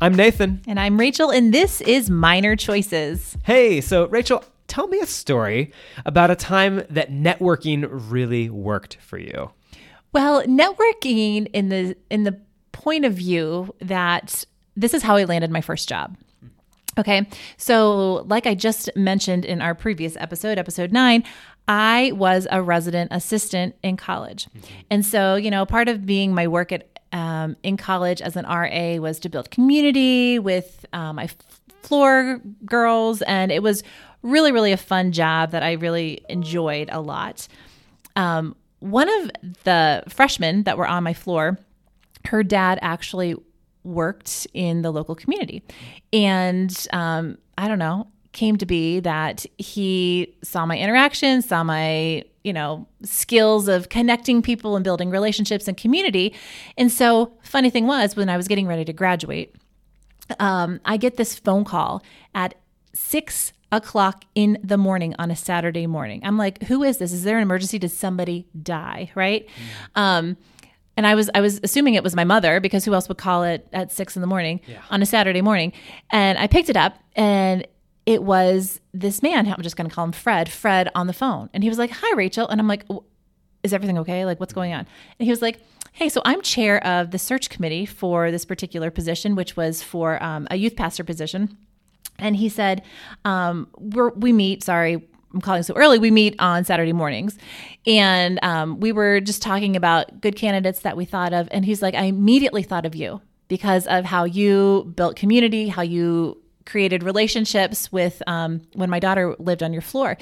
I'm Nathan. And I'm Rachel, and this is Minor Choices. Hey, so Rachel, tell me a story about a time that networking really worked for you. Well, networking in the in the point of view that this is how I landed my first job. Okay. So, like I just mentioned in our previous episode, episode nine, I was a resident assistant in college. Mm-hmm. And so, you know, part of being my work at um, in college as an RA was to build community with um, my floor girls. And it was really, really a fun job that I really enjoyed a lot. Um, one of the freshmen that were on my floor, her dad actually worked in the local community. And um, I don't know, came to be that he saw my interactions, saw my, you know, skills of connecting people and building relationships and community. And so, funny thing was, when I was getting ready to graduate, um, I get this phone call at six o'clock in the morning on a Saturday morning. I'm like, who is this? Is there an emergency? Did somebody die? Right. Mm. Um, and I was I was assuming it was my mother because who else would call it at six in the morning yeah. on a Saturday morning? And I picked it up and it was this man. I'm just going to call him Fred. Fred on the phone, and he was like, "Hi, Rachel," and I'm like, "Is everything okay? Like, what's going on?" And he was like. Hey, so I'm chair of the search committee for this particular position, which was for um, a youth pastor position. And he said, um, we meet, sorry, I'm calling so early. We meet on Saturday mornings, and um, we were just talking about good candidates that we thought of. And he's like, I immediately thought of you because of how you built community, how you created relationships with um, when my daughter lived on your floor.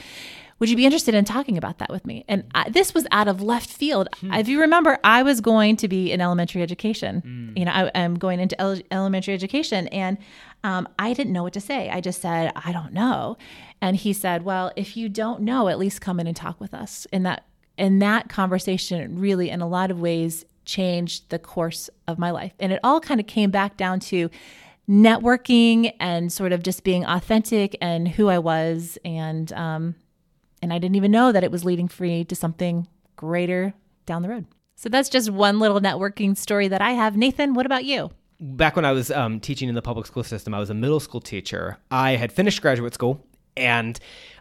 Would you be interested in talking about that with me? And I, this was out of left field. Hmm. If you remember, I was going to be in elementary education. Mm. You know, I, am going into ele- elementary education, and um, I didn't know what to say. I just said, I don't know. And he said, Well, if you don't know, at least come in and talk with us. And that and that conversation really, in a lot of ways, changed the course of my life. And it all kind of came back down to networking and sort of just being authentic and who I was. And um, and I didn't even know that it was leading free to something greater down the road. So that's just one little networking story that I have. Nathan, what about you? Back when I was um, teaching in the public school system, I was a middle school teacher. I had finished graduate school and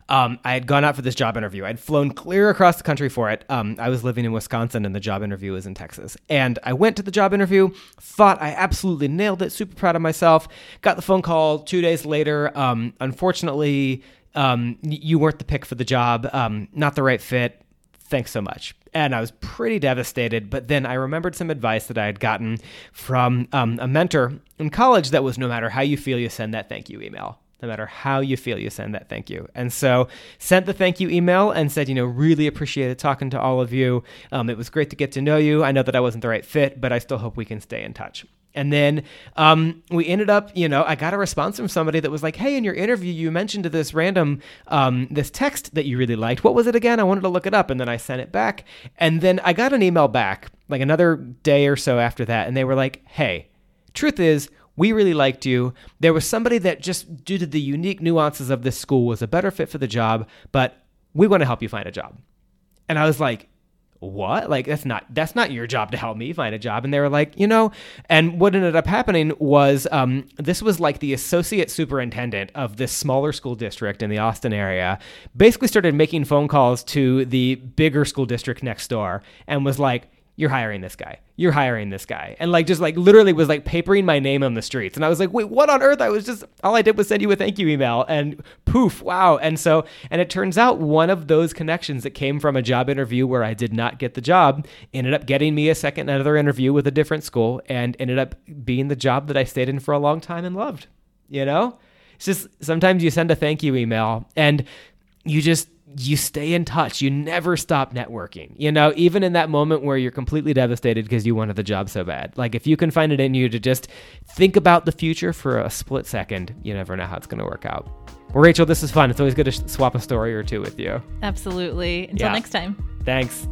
um, I had gone out for this job interview. I'd flown clear across the country for it. Um, I was living in Wisconsin and the job interview was in Texas. And I went to the job interview, thought I absolutely nailed it, super proud of myself. Got the phone call two days later. Um, unfortunately, um, you weren't the pick for the job, um, not the right fit. Thanks so much. And I was pretty devastated. But then I remembered some advice that I had gotten from um, a mentor in college that was no matter how you feel, you send that thank you email no matter how you feel, you send that thank you. And so sent the thank you email and said, you know, really appreciated talking to all of you. Um, it was great to get to know you. I know that I wasn't the right fit, but I still hope we can stay in touch. And then um, we ended up, you know, I got a response from somebody that was like, "Hey, in your interview, you mentioned this random um, this text that you really liked. What was it again? I wanted to look it up." And then I sent it back, and then I got an email back like another day or so after that, and they were like, "Hey, truth is, we really liked you. There was somebody that just due to the unique nuances of this school was a better fit for the job, but we want to help you find a job. And I was like, what like that's not that's not your job to help me find a job and they were like you know and what ended up happening was um, this was like the associate superintendent of this smaller school district in the austin area basically started making phone calls to the bigger school district next door and was like you're hiring this guy. You're hiring this guy. And like just like literally was like papering my name on the streets. And I was like, wait, what on earth? I was just all I did was send you a thank you email and poof, wow. And so and it turns out one of those connections that came from a job interview where I did not get the job ended up getting me a second another interview with a different school and ended up being the job that I stayed in for a long time and loved. You know? It's just sometimes you send a thank you email and you just you stay in touch. You never stop networking. You know, even in that moment where you're completely devastated because you wanted the job so bad. Like if you can find it in you to just think about the future for a split second, you never know how it's going to work out. Well, Rachel, this is fun. It's always good to swap a story or two with you. Absolutely. Until yeah. next time. Thanks.